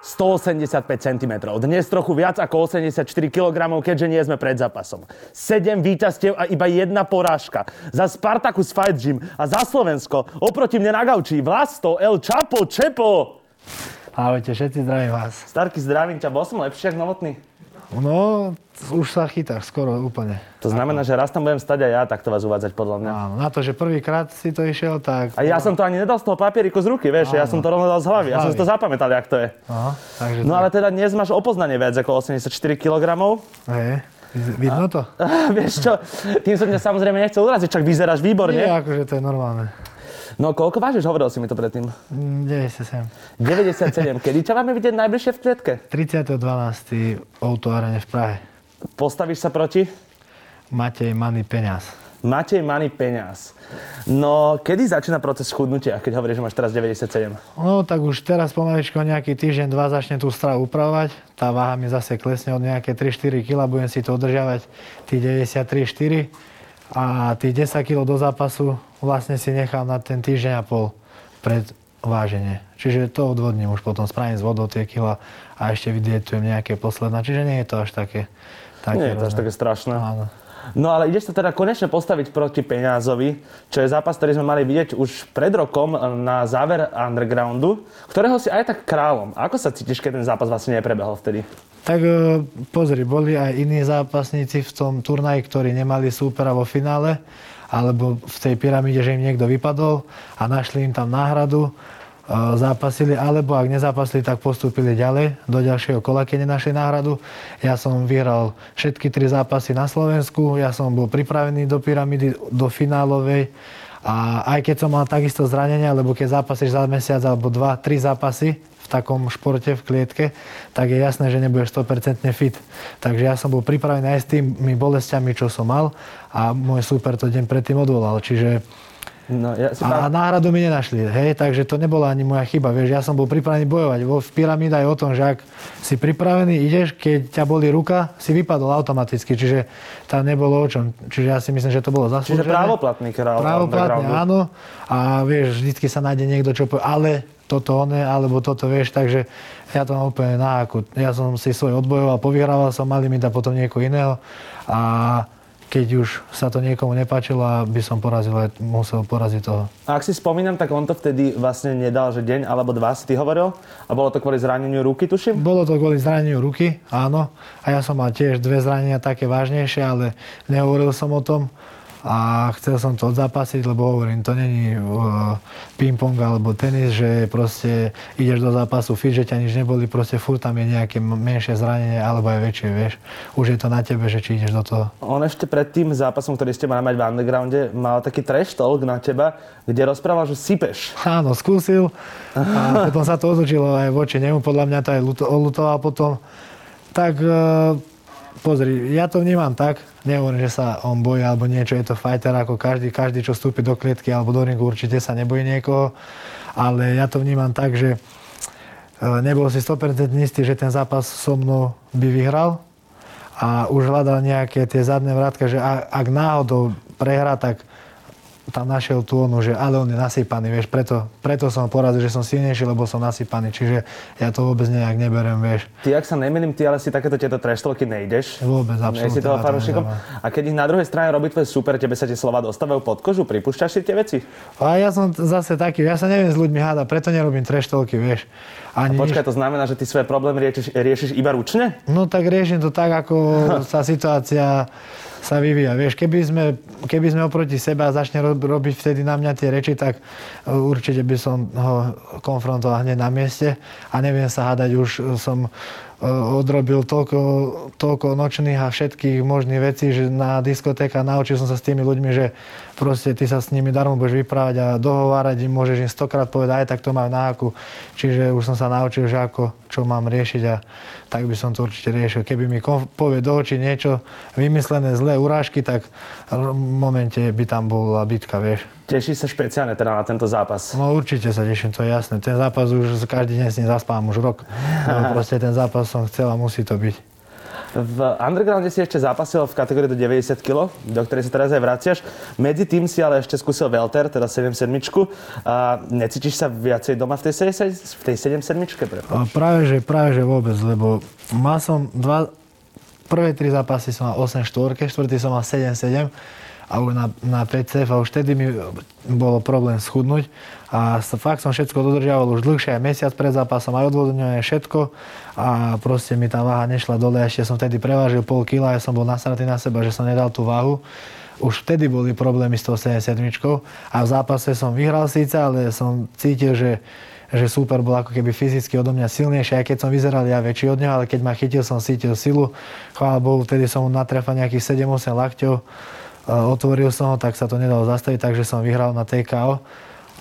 185 cm. Dnes trochu viac ako 84 kg, keďže nie sme pred zápasom. 7 víťazstiev a iba jedna porážka. Za Spartacus Fight Gym a za Slovensko. Oproti mne na gauči Vlasto, El Čapo, Čepo. Ahojte, všetci zdravím vás. Starky, zdravím ťa. Bol som lepšie ako novotný? No, už sa chytáš skoro úplne. To znamená, že raz tam budem stať aj ja takto vás uvádzať podľa mňa. Áno, na to, že prvýkrát si to išiel, tak... A ja som to ani nedal z toho papieriku z ruky, vieš, ja som to rovno dal z hlavy. Ja som si to zapamätal, jak to je. Aha, takže No tak. ale teda dnes máš opoznanie viac ako 84 kg. Hej, vidno to? vieš čo, tým som ťa samozrejme nechcel uraziť, čak vyzeráš výborne. Nie, akože to je normálne. No koľko vážiš? Hovoril si mi to predtým. Mm, 97. 97. Kedy ťa máme vidieť najbližšie v klietke? 30.12. Outo Arene v Prahe. Postavíš sa proti? Matej Many Peňaz. Matej Mani Peňaz. No, kedy začína proces schudnutia, keď hovoríš, že máš teraz 97? No tak už teraz pomaličko nejaký týždeň, dva začne tú stravu upravovať. Tá váha mi zase klesne od nejaké 3-4 kg, budem si to udržiavať tých 93-4 a tých 10 kg do zápasu vlastne si nechám na ten týždeň a pol pred váženie. Čiže to odvodním už potom, spravím z vodou tie kila a ešte vydietujem nejaké posledné. Čiže nie je to až také... také Nie je to až také strašné. Áno. No ale ideš sa teda konečne postaviť proti Peňazovi, čo je zápas, ktorý sme mali vidieť už pred rokom na záver undergroundu, ktorého si aj tak kráľom. Ako sa cítiš, keď ten zápas vlastne neprebehol vtedy? Tak e, pozri, boli aj iní zápasníci v tom turnaji, ktorí nemali súpera vo finále, alebo v tej pyramíde, že im niekto vypadol a našli im tam náhradu, zápasili, alebo ak nezápasili, tak postúpili ďalej do ďalšieho kola, keď nenašli náhradu. Ja som vyhral všetky tri zápasy na Slovensku, ja som bol pripravený do pyramidy, do finálovej. A aj keď som mal takisto zranenia, lebo keď zápasíš za mesiac alebo dva, tri zápasy v takom športe, v klietke, tak je jasné, že nebudeš 100% fit. Takže ja som bol pripravený aj s tými bolestiami, čo som mal a môj super to deň predtým odvolal. Čiže No, ja si a pá... náhradu mi nenašli, hej, takže to nebola ani moja chyba, vieš, ja som bol pripravený bojovať. Vo v pyramída je o tom, že ak si pripravený, ideš, keď ťa boli ruka, si vypadol automaticky, čiže tam nebolo o čom. Čiže ja si myslím, že to bolo zaslúžené. Čiže právoplatný král undergroundu. áno. A vieš, vždycky sa nájde niekto, čo povie, ale toto oné, alebo toto, vieš, takže ja to mám úplne na haku. Ja som si svoj odbojoval, povyhrával som, mali mi dať potom niekoho iného a keď už sa to niekomu nepáčilo a by som porazil, aj musel poraziť toho. A ak si spomínam, tak on to vtedy vlastne nedal, že deň alebo dva si ty hovoril. A bolo to kvôli zraneniu ruky, tuším? Bolo to kvôli zraneniu ruky, áno. A ja som mal tiež dve zranenia také vážnejšie, ale nehovoril som o tom. A chcel som to odzápasiť, lebo hovorím, to není uh, ping-pong alebo tenis, že proste ideš do zápasu fit, že ťa nič neboli, proste furt tam je nejaké menšie zranenie alebo aj väčšie, vieš. Už je to na tebe, že či ideš do toho. On ešte pred tým zápasom, ktorý ste mali mať v undergrounde, mal taký trash talk na teba, kde rozprával, že sypeš. Áno, skúsil a potom sa to otočilo aj voči nemu, podľa mňa to aj luto- olutoval potom. Tak e, pozri, ja to vnímam tak, nehovorím, že sa on bojí alebo niečo, je to fighter ako každý, každý, čo vstúpi do klietky alebo do ringu, určite sa nebojí niekoho, ale ja to vnímam tak, že e, nebol si 100% istý, že ten zápas so mnou by vyhral a už hľadal nejaké tie zadné vrátka, že ak náhodou prehrá, tak tam našiel tú onu, že ale on je nasypaný, vieš, preto, preto som porazil, že som silnejší, lebo som nasypaný, čiže ja to vôbec nejak neberem, vieš. Ty, ak sa nemýlim, ty ale si takéto tieto trash talky nejdeš. Vôbec, absolútne toho fanúšikom. A keď ich na druhej strane robí tvoj super, tebe sa tie slova dostávajú pod kožu, pripúšťaš si tie veci? A ja som zase taký, ja sa neviem s ľuďmi hádať, preto nerobím trash talky, vieš. Ani Počkaj, to znamená, že ty svoje problémy riešiš, riešiš iba ručne? No tak riešim to tak, ako sa situácia sa vyvíja. Vieš, keby sme, keby sme oproti seba začne ro- robiť vtedy na mňa tie reči, tak e, určite by som ho konfrontoval hneď na mieste a neviem sa hádať, už som odrobil toľko, toľko nočných a všetkých možných vecí, že na diskotéka naučil som sa s tými ľuďmi, že proste ty sa s nimi darmo budeš vyprávať a dohovárať im, môžeš im stokrát povedať, aj tak to mám na haku. Čiže už som sa naučil, že ako, čo mám riešiť a tak by som to určite riešil. Keby mi povie do očí niečo vymyslené zlé urážky, tak v momente by tam bola bitka, vieš. Teší sa špeciálne teda na tento zápas? No určite sa teším, to je jasné. Ten zápas už každý deň s ním zaspám už rok. No, proste ten zápas som chcel a musí to byť. V undergrounde si ešte zápasil v kategórii do 90 kg, do ktorej sa teraz aj vraciaš. Medzi tým si ale ešte skúsil Welter, teda 7-7. A necítiš sa viacej doma v tej, 7 v tej 7-7? Práve že, práve že vôbec, lebo mal som dva, prvé tri zápasy som mal 8 4 štvrtý som mal 7-7 a už na, na PCF a už vtedy mi bolo problém schudnúť. A fakt som všetko dodržiaval už dlhšie, aj mesiac pred zápasom, aj odvodňovanie, všetko. A proste mi tá váha nešla dole, ešte som vtedy prevážil pol kila, ja som bol nasratý na seba, že som nedal tú váhu. Už vtedy boli problémy s tou 77 a v zápase som vyhral síce, ale som cítil, že že super bol ako keby fyzicky odo mňa silnejší, aj keď som vyzeral ja väčší od neho, ale keď ma chytil, som cítil silu. Chvála Bohu, vtedy som mu natrefal nejakých 7-8 lakťov otvoril som ho, tak sa to nedalo zastaviť, takže som vyhral na TKO,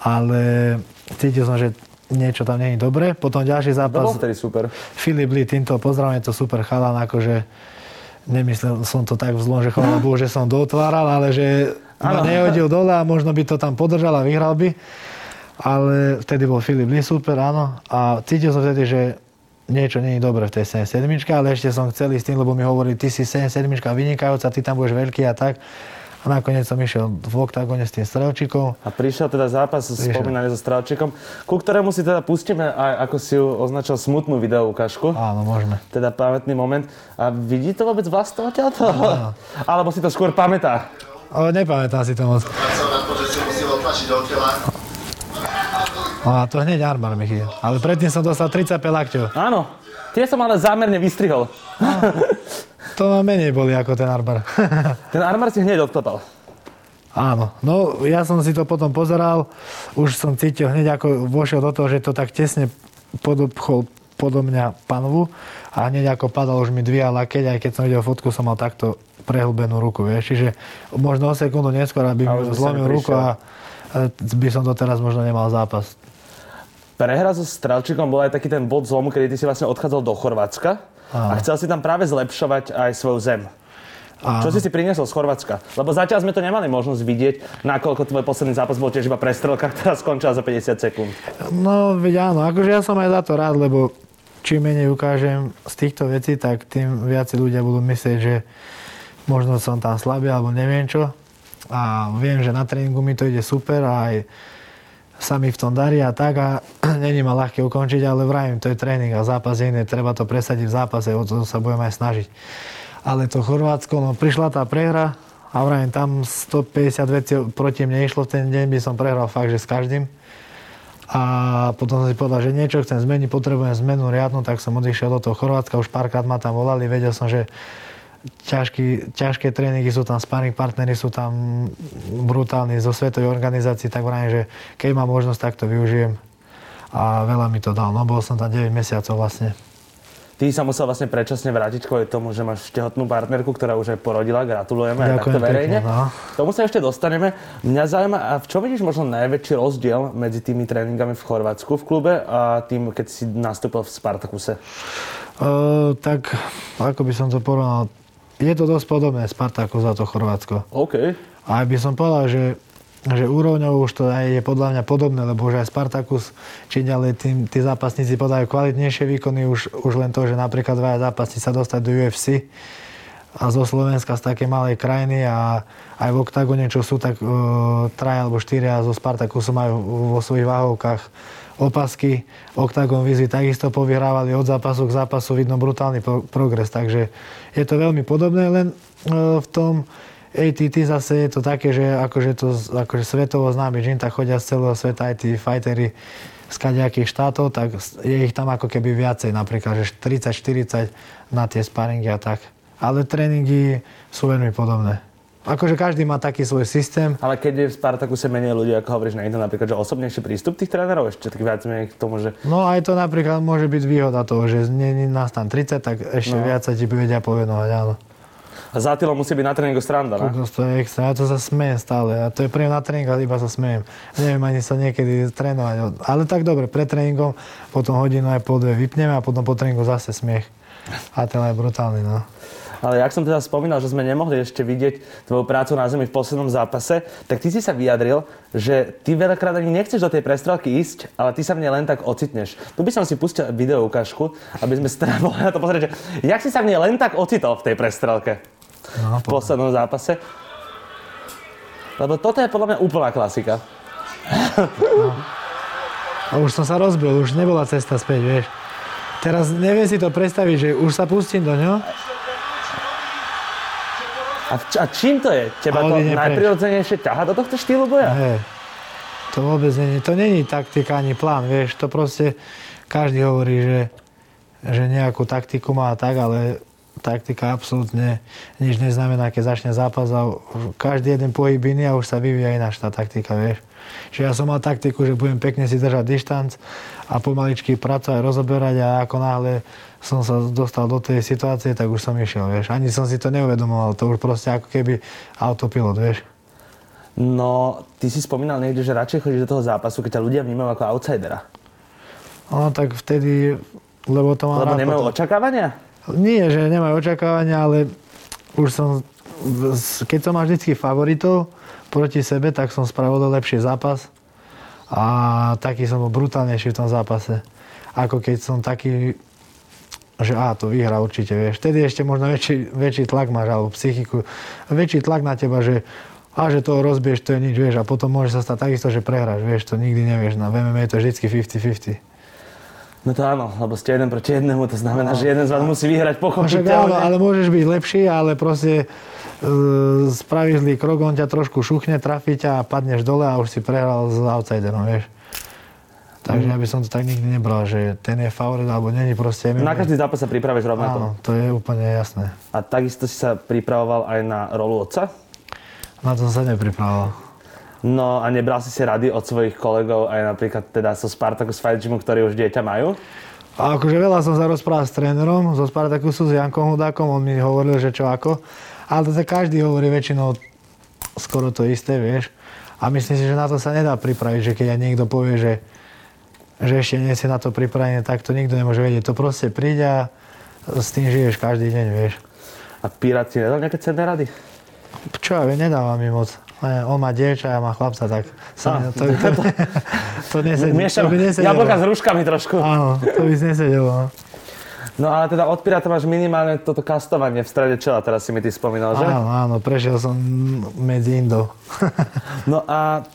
ale cítil som, že niečo tam nie je dobre. Potom ďalší zápas. To bol super. Filip Lee, týmto pozdravím, je to super chalan, akože nemyslel som to tak vzlom, že chvála Bohu, že som dotváral, ale že ma nehodil dole a možno by to tam podržal a vyhral by. Ale vtedy bol Filip Lee super, áno. A cítil som vtedy, že niečo nie je dobre v tej 77 ale ešte som chcel ísť tým, lebo mi hovorili, ty si 77 vynikajúca, ty tam budeš veľký a tak. A nakoniec som išiel v oktagóne s tým Strelčikom. A prišiel teda zápas spomínaný so Strelčikom, ku ktorému si teda pustíme aj, ako si ju označil, smutnú video ukážku. Áno, môžeme. Teda pamätný moment. A vidí to vôbec vás to Áno. Alebo si to skôr pamätá? O, nepamätám si to moc. No a to hneď armár mi chytil. Ale predtým som dostal 35 lakťov. Áno. Tie som ale zámerne vystrihol. To ma menej boli ako ten armár. ten armár si hneď odklopal. Áno, no ja som si to potom pozeral, už som cítil hneď ako vošiel do toho, že to tak tesne podobchol podo mňa panvu a hneď ako padal už mi dvíjal lakeť, aj keď som videl fotku, som mal takto prehlbenú ruku, vieš, čiže možno o sekundu neskôr, aby mi zlomil ruku a by som to teraz možno nemal zápas. Prehra so Strelčikom bol aj taký ten bod zlomu, kedy ty si vlastne odchádzal do Chorvátska a chcel si tam práve zlepšovať aj svoju zem. Áno. Čo si si priniesol z Chorvátska? Lebo zatiaľ sme to nemali možnosť vidieť, nakoľko tvoj posledný zápas bol tiež iba prestrelka, ktorá skončila za 50 sekúnd. No, veď áno, akože ja som aj za to rád, lebo čím menej ukážem z týchto vecí, tak tým viac ľudia budú myslieť, že možno som tam slabý alebo neviem čo. A viem, že na tréningu mi to ide super a aj sa mi v tom darí a tak a není ma ľahké ukončiť, ale vrajím, to je tréning a zápas je iné, treba to presadiť v zápase, o to sa budem aj snažiť. Ale to Chorvátsko, no prišla tá prehra a vrajím, tam 150 vecí proti mne išlo v ten deň, by som prehral fakt, že s každým. A potom som si povedal, že niečo chcem zmeniť, potrebujem zmenu riadnu, tak som odišiel do toho Chorvátska, už párkrát ma tam volali, vedel som, že ťažký, ťažké tréningy sú tam, sparring partnery sú tam brutálni zo svetovej organizácií, tak vrajím, že keď mám možnosť, tak to využijem. A veľa mi to dal, no bol som tam 9 mesiacov vlastne. Ty sa musel vlastne predčasne vrátiť kvôli tomu, že máš tehotnú partnerku, ktorá už aj porodila. Gratulujeme Ďakujem aj takto verejne. Pekne, no. Tomu sa ešte dostaneme. Mňa zaujíma, a v čom vidíš možno najväčší rozdiel medzi tými tréningami v Chorvátsku v klube a tým, keď si nastúpil v Spartakuse? Uh, tak, ako by som to porovnal, je to dosť podobné Spartaku za to Chorvátsko. OK. A by som povedal, že, že úrovňou už to aj je podľa mňa podobné, lebo už aj Spartakus, či ďalej tým, tí zápasníci podajú kvalitnejšie výkony, už, už len to, že napríklad dvaja zápasníci sa dostať do UFC a zo Slovenska z takej malej krajiny a aj v oktagone, čo sú, tak uh, traja alebo štyria zo Spartakusu majú vo svojich váhovkách opasky. Octagon výzvy takisto povyhrávali od zápasu k zápasu, vidno brutálny pro- progres, takže je to veľmi podobné, len e, v tom ATT zase je to také, že akože to akože svetovo známy žinta chodia z celého sveta aj tí fightery z kadejakých štátov, tak je ich tam ako keby viacej, napríklad, že 30-40 na tie sparingy a tak. Ale tréningy sú veľmi podobné. akože každý má taký svoj systém. Ale keď je v Spartakuse menej ľudí, ako hovoríš, nie je to napríklad, že osobnejší prístup tých trénerov, ešte tak viac menej k tomu, že... No aj to napríklad môže byť výhoda toho, že nie je nás tam 30, tak ešte No. viac sa ti vedia povenovať, áno. A za Attila musí byť na tréningu stranda, ne? Kokos, to je extra, ja to sa smejem stále. A to je pre mňa na tréning, ale iba sa smejem. Neviem ani sa niekedy trénovať. Ale tak dobre, pred tréningom, potom hodinu aj po dve vypneme a potom po tréningu zase smiech. A ten je brutálny, no. Ale jak som teda spomínal, že sme nemohli ešte vidieť tvoju prácu na zemi v poslednom zápase, tak ty si sa vyjadril, že ty veľakrát ani nechceš do tej prestrelky ísť, ale ty sa v nej len tak ocitneš. Tu by som si pustil video ukážku, aby sme sa teda mohli na to pozrieť, že jak si sa v nej len tak ocitol v tej prestrelke no v poslednom zápase. Lebo toto je podľa mňa úplná klasika. A už som sa rozbil, už nebola cesta späť, vieš. Teraz neviem si to predstaviť, že už sa pustím do ňo A, a čím to je? Teba to najprirodzenejšie ťaha do tohto štýlu boja? Hej. To vôbec nie, to není taktika ani plán, vieš, to proste každý hovorí, že, že nejakú taktiku má tak, ale taktika absolútne nič neznamená, keď začne zápas a každý jeden pohyb iný a už sa vyvíja ináč tá taktika, vieš. Čiže ja som mal taktiku, že budem pekne si držať dištanc a pomaličky pracovať, rozoberať a ako náhle som sa dostal do tej situácie, tak už som išiel, vieš. Ani som si to neuvedomoval, to už proste ako keby autopilot, vieš. No, ty si spomínal niekde, že radšej chodíš do toho zápasu, keď ťa ľudia vnímajú ako outsidera. No tak vtedy, lebo to mám Lebo nemajú potom. očakávania? Nie, že nemajú očakávania, ale už som, keď som mal vždycky favoritov proti sebe, tak som spravil lepší zápas a taký som bol brutálnejší v tom zápase. Ako keď som taký, že á, to vyhrá určite, vieš. Vtedy ešte možno väčší, väčší tlak máš, alebo psychiku. Väčší tlak na teba, že a že toho rozbieš, to je nič, vieš. A potom môže sa stať takisto, že prehráš, vieš. To nikdy nevieš. Na MMA je to vždycky 50-50. No to áno, lebo ste jeden proti jednému, to znamená, že jeden z vás musí vyhrať áno, pochopiteľne. ale môžeš byť lepší, ale proste e, spravíš zlý krok, on ťa trošku šuchne, trafí ťa a padneš dole a už si prehral s outsiderom, vieš. Takže ja by som to tak nikdy nebral, že ten je favorit alebo není proste MMA. Na každý zápas sa pripravíš rovnako. Áno, to je úplne jasné. A takisto si sa pripravoval aj na rolu otca? Na to sa nepripravoval. No a nebral si si rady od svojich kolegov aj napríklad teda so Spartacus Fight Gymu, ktorí už dieťa majú? A akože veľa som sa rozprával s trénerom zo Spartakusu, s Jankom Hudákom, on mi hovoril, že čo ako. Ale to sa každý hovorí väčšinou skoro to isté, vieš. A myslím si, že na to sa nedá pripraviť, že keď aj niekto povie, že, že ešte nie si na to pripravený, tak to nikto nemôže vedieť. To proste príde a s tým žiješ každý deň, vieš. A Pirát ti nedal nejaké cenné rady? Čo ja viem, nedáva mi moc. On má dievča, ja má chlapca, tak sa, Á. to, to, to, to, nesedí, Miešam to by nesedelo. jablka s rúškami trošku. Áno, to by nesedelo. no. No ale teda od Piráta máš minimálne toto kastovanie v strede čela, teraz si mi ty spomínal, že? Áno, áno, prešiel som medzi Indou. No a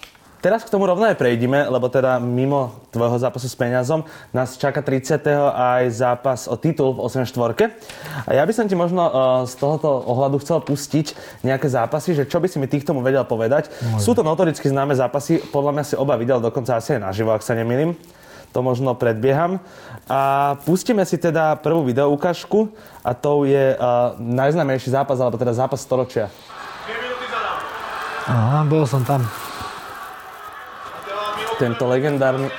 teraz k tomu rovno aj prejdime, lebo teda mimo tvojho zápasu s peniazom nás čaká 30. aj zápas o titul v 8-4. A ja by som ti možno uh, z tohoto ohľadu chcel pustiť nejaké zápasy, že čo by si mi ty k tomu vedel povedať. Sú to notoricky známe zápasy, podľa mňa si oba videl dokonca asi aj naživo, ak sa nemýlim. To možno predbieham. A pustíme si teda prvú video ukážku a to je uh, najznámejší zápas, alebo teda zápas storočia. Aha, bol som tam. Tento legendárny...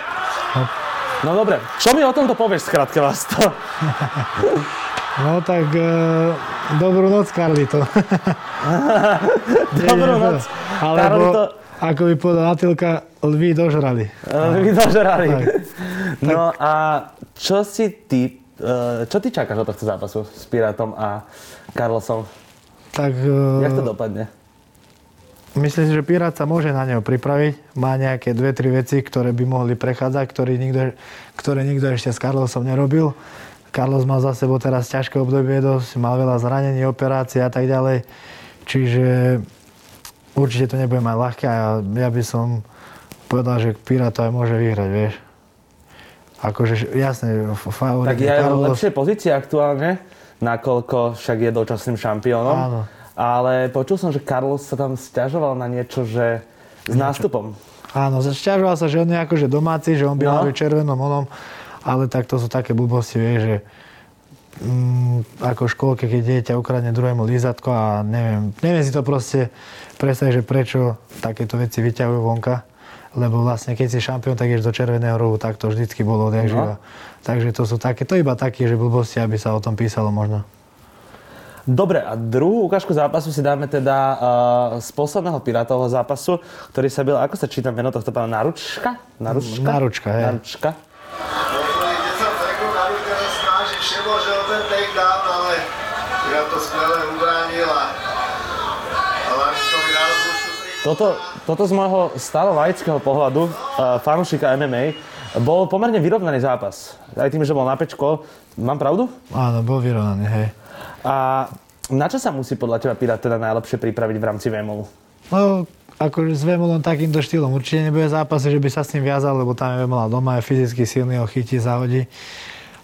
No dobre, čo mi o tomto povieš skrátke vás to? No tak e, dobrú noc, Karlito. Dobrú noc. Alebo, Karlito. ako by povedal Atilka, lví dožrali. Uh, vydožerali. Tak. No a čo si ty, uh, čo ty čakáš od tohto zápasu s Pirátom a Carlosom? Tak Jak to e, dopadne? Myslím si, že Pirát sa môže na neho pripraviť. Má nejaké dve, tri veci, ktoré by mohli prechádzať, ktoré nikto, ktoré nikto ešte s Carlosom nerobil. Carlos mal za sebou teraz ťažké obdobie dosť, mal veľa zranení, operácií a tak ďalej. Čiže určite to nebude mať ľahké a ja, by som povedal, že Pirát to aj môže vyhrať, vieš. Akože jasne, favorit Tak je v Carlos. lepšej pozícii aktuálne, nakoľko však je dočasným šampiónom. Áno. Ale počul som, že Carlos sa tam stiažoval na niečo, že s nástupom. Áno, sťažoval sa, že on je akože domáci, že on by No. mal byť červenom onom, ale tak to sú také blbosti, vieš, že mm, ako v škôlke, keď dieťa ukradne druhému lízatko a neviem, neviem si to proste predstaviť, že prečo takéto veci vyťahujú vonka. Lebo vlastne keď si šampión, tak ješ do červeného rohu, tak to vždycky bolo odjak no. Takže to sú také, to iba také, že blbosti, aby sa o tom písalo možno. Dobre, a druhú ukážku zápasu si dáme teda uh, z posledného Pirátovho zápasu, ktorý sa byl, ako sa číta meno tohto pána, Naručka? Naručka? Naručka, hej. Naručka. Toto, toto z môjho stále laického pohľadu, uh, fanúšika MMA, bol pomerne vyrovnaný zápas. Aj tým, že bol na pečko. Mám pravdu? Áno, bol vyrovnaný, hej. A na čo sa musí podľa teba Pirát teda najlepšie pripraviť v rámci VMOLu? No, akože s Vemolom takýmto štýlom určite nebude zápas, že by sa s ním viazal, lebo tam je Vemola doma, je fyzicky silný, ho chytí, zahodí.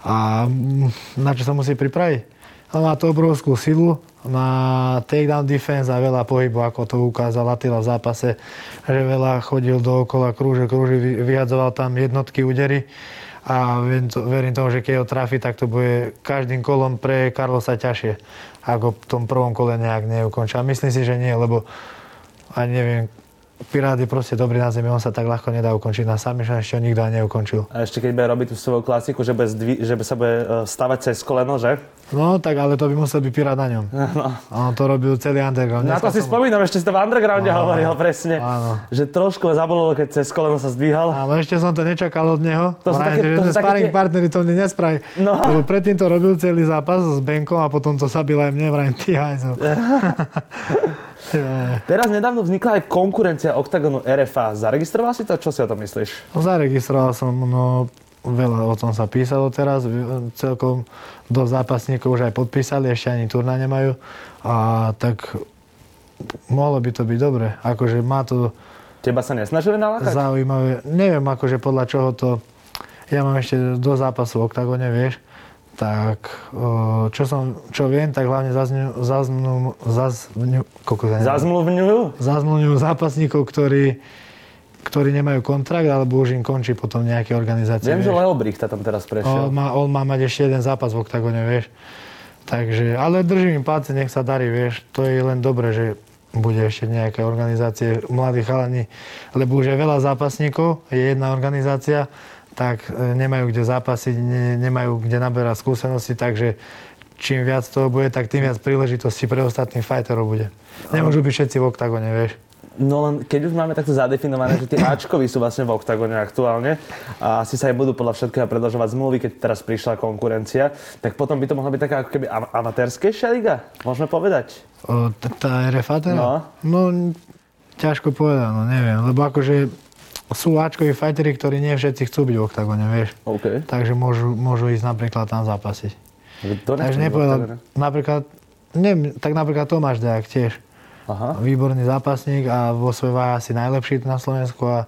A mm, na čo sa musí pripraviť? On má to obrovskú silu, má takedown defense a veľa pohybu, ako to ukázal Attila v zápase, že veľa chodil dookola krúže, krúže, vyhadzoval tam jednotky údery a verím tomu, že keď ho trafi, tak to bude každým kolom pre Karlosa ťažšie, ako v tom prvom kole nejak neukončil. myslím si, že nie, lebo ani neviem, Pirát je proste dobrý na zemi, on sa tak ľahko nedá ukončiť. Na sami ešte nikto ani neukončil. A ešte keď bude robiť tú svoju klasiku, že, bez dvi, že sa bude e, stavať cez koleno, že? No, tak ale to by musel byť Pirát na ňom. No. On to robil celý underground. Na to si som... spomínam, ešte si to v undergrounde áno, hovoril presne. Áno. Že trošku zabolilo, keď cez koleno sa zdvíhal. Áno, ešte som to nečakal od neho. To sú také, že, to že sparring tie... partnery to mne nespraví. No. Lebo predtým to robil celý zápas s Benkom a potom to sa aj mne, vrajím, ty hajzel. Teraz nedávno vznikla aj konkurencia OKTAGONu RFA. Zaregistroval si to? Čo si o tom myslíš? No, zaregistroval som, no veľa o tom sa písalo teraz, celkom do zápasníkov už aj podpísali, ešte ani turná nemajú. A tak mohlo by to byť dobre. Akože má to... Teba sa nesnažili nalákať? Zaujímavé. Neviem, akože podľa čoho to... Ja mám ešte do zápasu v oktagone, vieš tak čo, som, čo viem, tak hlavne zazňu, zaznú, zazňu, zazmluvňujú? Zazmluvňujú zápasníkov, ktorí, ktorí nemajú kontrakt, alebo už im končí potom nejaké organizácie. Viem, vieš. že Leo Brichta tam teraz prešiel. On má, on má mať ešte jeden zápas v oktagone, vieš. Takže, ale držím im palce, nech sa darí, vieš. To je len dobre, že bude ešte nejaké organizácie mladí chalani, lebo už je veľa zápasníkov, je jedna organizácia, tak e, nemajú kde zápasiť, ne, nemajú kde naberať skúsenosti, takže čím viac toho bude, tak tým viac príležitostí pre ostatných fighterov bude. Nemôžu byť všetci v oktagone, vieš. No len keď už máme takto zadefinované, že tí Ačkoví sú vlastne v oktagone aktuálne a asi sa aj budú podľa všetkého predlžovať zmluvy, keď teraz prišla konkurencia, tak potom by to mohla byť taká ako keby amatérskejšia liga, môžeme povedať. O, tá RFA teda? No. no, ťažko povedať, no neviem, lebo akože sú Ačkoví fightery, ktorí nie všetci chcú byť v oktagone, vieš. Okay. Takže môžu, môžu ísť napríklad tam zápasiť. To Takže nepovedal, napríklad, neviem, tak napríklad Tomáš Dejak tiež. Aha. Výborný zápasník a vo svojej váhe asi najlepší na Slovensku a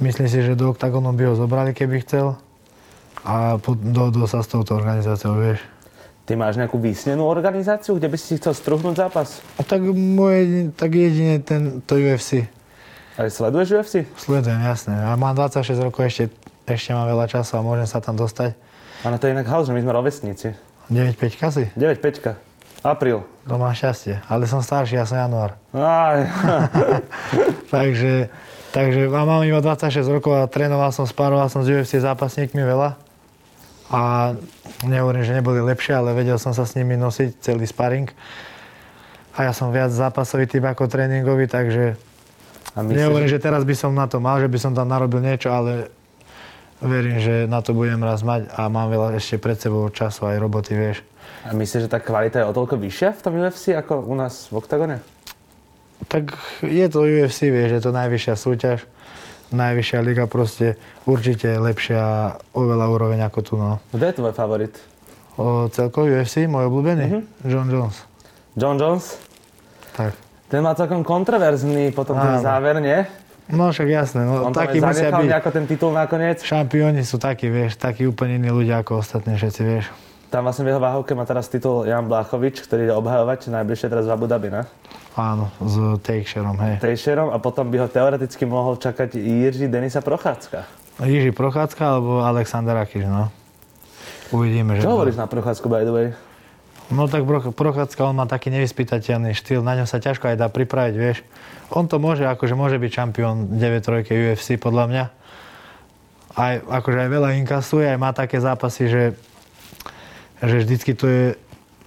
myslím si, že do oktagonu by ho zobrali, keby chcel. A do, do sa s touto organizáciou, vieš. Ty máš nejakú vysnenú organizáciu, kde by si chcel struhnúť zápas? Tak, moje, tak jedine ten, to UFC. Aj sleduješ UFC? Sledujem, jasne. Ja mám 26 rokov, ešte, ešte mám veľa času a môžem sa tam dostať. Ale to je inak haus, že my sme rovesníci. 9-5 si? 9-5. Apríl. To mám šťastie. Ale som starší, ja som január. Aj. takže, takže mám iba 26 rokov a trénoval som, sparoval som s UFC zápasníkmi veľa. A nehovorím, že neboli lepšie, ale vedel som sa s nimi nosiť celý sparring. A ja som viac zápasový typ ako tréningový, takže a myslíš, Nehovorím, že teraz by som na to mal, že by som tam narobil niečo, ale verím, že na to budem raz mať a mám veľa ešte pred sebou času aj roboty, vieš. A myslíš, že tá kvalita je o toľko vyššia v tom UFC ako u nás v Octagone? Tak je to UFC, vieš, je to najvyššia súťaž, najvyššia liga proste, určite lepšia oveľa úroveň ako tu, no. Kto je tvoj favorit? O, celkový UFC, môj obľúbený? Uh-huh. John Jones. John Jones? Tak. Ten má celkom kontroverzný potom ten záver, nie? No však jasné, no On taký musia byť. nejako ten titul nakoniec. Šampióni sú takí, vieš, takí úplne iní ľudia ako ostatní všetci, vieš. Tam vlastne v jeho váhovke má teraz titul Jan Bláchovič, ktorý ide obhajovať najbližšie teraz v Abu Dhabi, ne? Áno, s Teixeirom, hej. Teixeirom a potom by ho teoreticky mohol čakať Jiří Denisa Prochádzka. Jiří Prochádzka alebo Alexander Akiš, no. Uvidíme, že... Čo hovoríš na prechádzku, by the way? No tak Prochádzka, on má taký nevyspytateľný štýl, na ňom sa ťažko aj dá pripraviť, vieš. On to môže, akože môže byť šampión 9-3 UFC, podľa mňa. Aj, akože aj veľa inkasuje, aj má také zápasy, že, že vždycky to je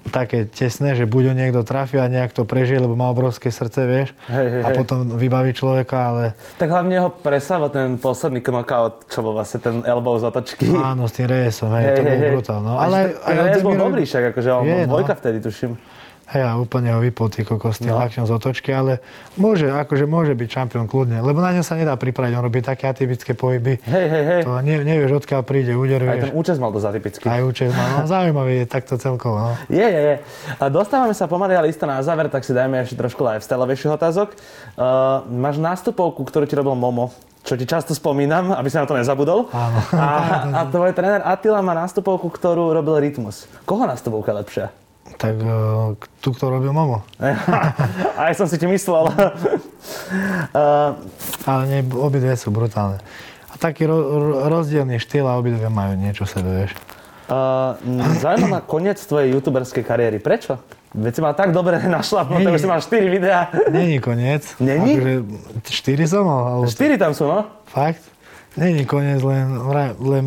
také tesné, že buď ho niekto trafi a nejak to prežije, lebo má obrovské srdce, vieš. Hej, hej, a hej. potom vybaví človeka, ale Tak hlavne ho presával ten posledný knockout, čo bol vlastne ten elbow z otočky. áno, s tým Rejesom, hej, to bol brutál. No. Ale, aj, aj bol Aldemiro- dobrý však, akože on Je, bol no. dvojka vtedy, tuším. Hej, a úplne ho vypol ty kokos tým No. z otočky, ale môže, akože môže byť šampión kľudne, lebo na ňom sa nedá pripraviť, on robí také atypické pohyby. Hej, hej, hej. To ne, nevieš, odkiaľ príde úder, Aj ten účes mal dosť atypický. Aj účes má, no zaujímavý je takto celkovo, no. Je, je, je. A dostávame sa pomaly ale isto na záver, tak si dajme ešte trošku lifestyleovejších otázok. Uh, máš nástupovku, ktorú ti robil Momo, čo ti často spomínam, aby si na to nezabudol. Áno. A, a tvoj tréner Attila má nástupovku, ktorú robil Rytmus. Koho nástupovka je lepšia? Tak uh, tu, kto robil Momo. Aj som si ti myslel. uh, Ale nie, obidve sú brutálne. A taký ro, ro, rozdielný štýl a obidve majú niečo sebe, vieš. uh, zaujíma ma koniec tvojej youtuberskej kariéry. Prečo? Veď si mal tak dobre Nie. už si mal 4 videá. Není koniec. Není? Akože, štyri som mal, alebo 4 tam sú, no? Fakt? Není koniec, len, len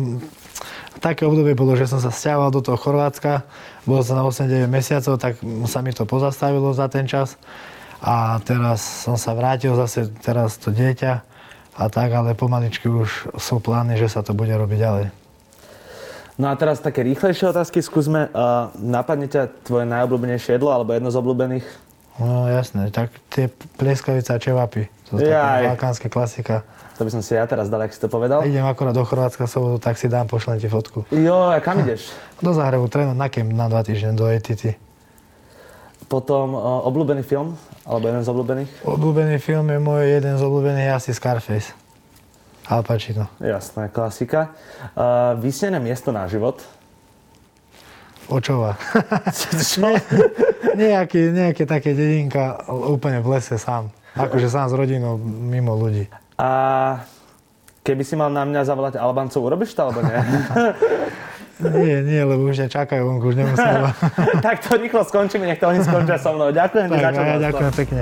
také obdobie bolo, že som sa stiahoval do toho Chorvátska, bol som na 8-9 mesiacov, tak sa mi to pozastavilo za ten čas. A teraz som sa vrátil zase, teraz to dieťa a tak, ale pomaličky už sú plány, že sa to bude robiť ďalej. No a teraz také rýchlejšie otázky skúsme. Uh, napadne ťa tvoje najobľúbenejšie jedlo alebo jedno z obľúbených? No jasné, tak tie plieskavice a čevapy, to je taká balkánska klasika. To by som si ja teraz dal, ak si to povedal. Idem akorát do Chorvátska sobotu, tak si dám, pošlem ti fotku. Jo, a kam ideš? Do Zahrebu trénujem na kemp na dva týždne do ATT. Potom uh, obľúbený film? Alebo jeden z obľúbených? Obľúbený film je môj, jeden z obľúbených asi Scarface. Al Pacino. Jasné, klasika. Uh, vysnené miesto na život? Očova. Čo? nejaký, nejaké také dedinka úplne v lese sám. Akože sám s rodinou, mimo ľudí. A keby si mal na mňa zavolať Albancov, urobíš to alebo nie? Nie, nie, lebo už ťa čakajú, vonku už nemusím. tak to rýchlo skončíme, nech to oni skončia so mnou. Ďakujem tak, ja ďakujem pekne.